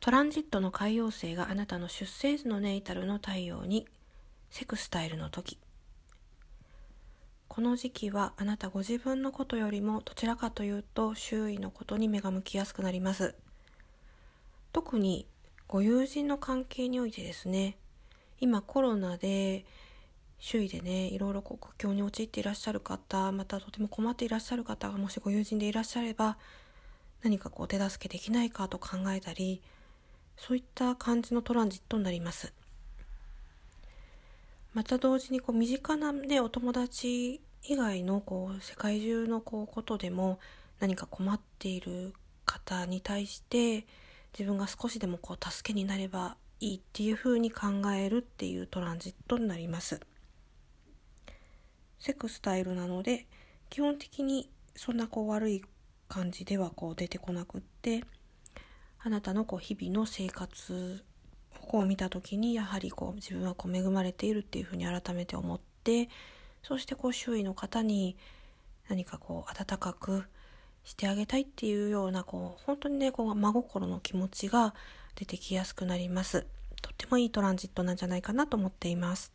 トランジットの海洋星があなたの出生時のネイタルの太陽にセクスタイルの時。この時期はあなたご自分のことよりもどちらかというと周囲のことに目が向きやすくなります。特にご友人の関係においてですね今コロナで周囲でねいろいろ苦境に陥っていらっしゃる方またとても困っていらっしゃる方がもしご友人でいらっしゃれば何かこう手助けできないかと考えたりそういった感じのトランジットになります。また同時にこう身近な、ね、お友達以外のこう世界中のこうことでも何か困っている方に対して自分が少しでもこう助けになればいいっていうふうに考えるっていうトランジットになります。セクスタイルなので基本的にそんなこう悪い感じではこう出てこなくってあなたのこう日々の生活を見た時にやはりこう自分はこう恵まれているっていうふうに改めて思ってそしてこう周囲の方に何かこう温かくしてあげたいっていうようなこう本当にねこう真心の気持ちが出てきやすくなりますとってもいいトランジットなんじゃないかなと思っています。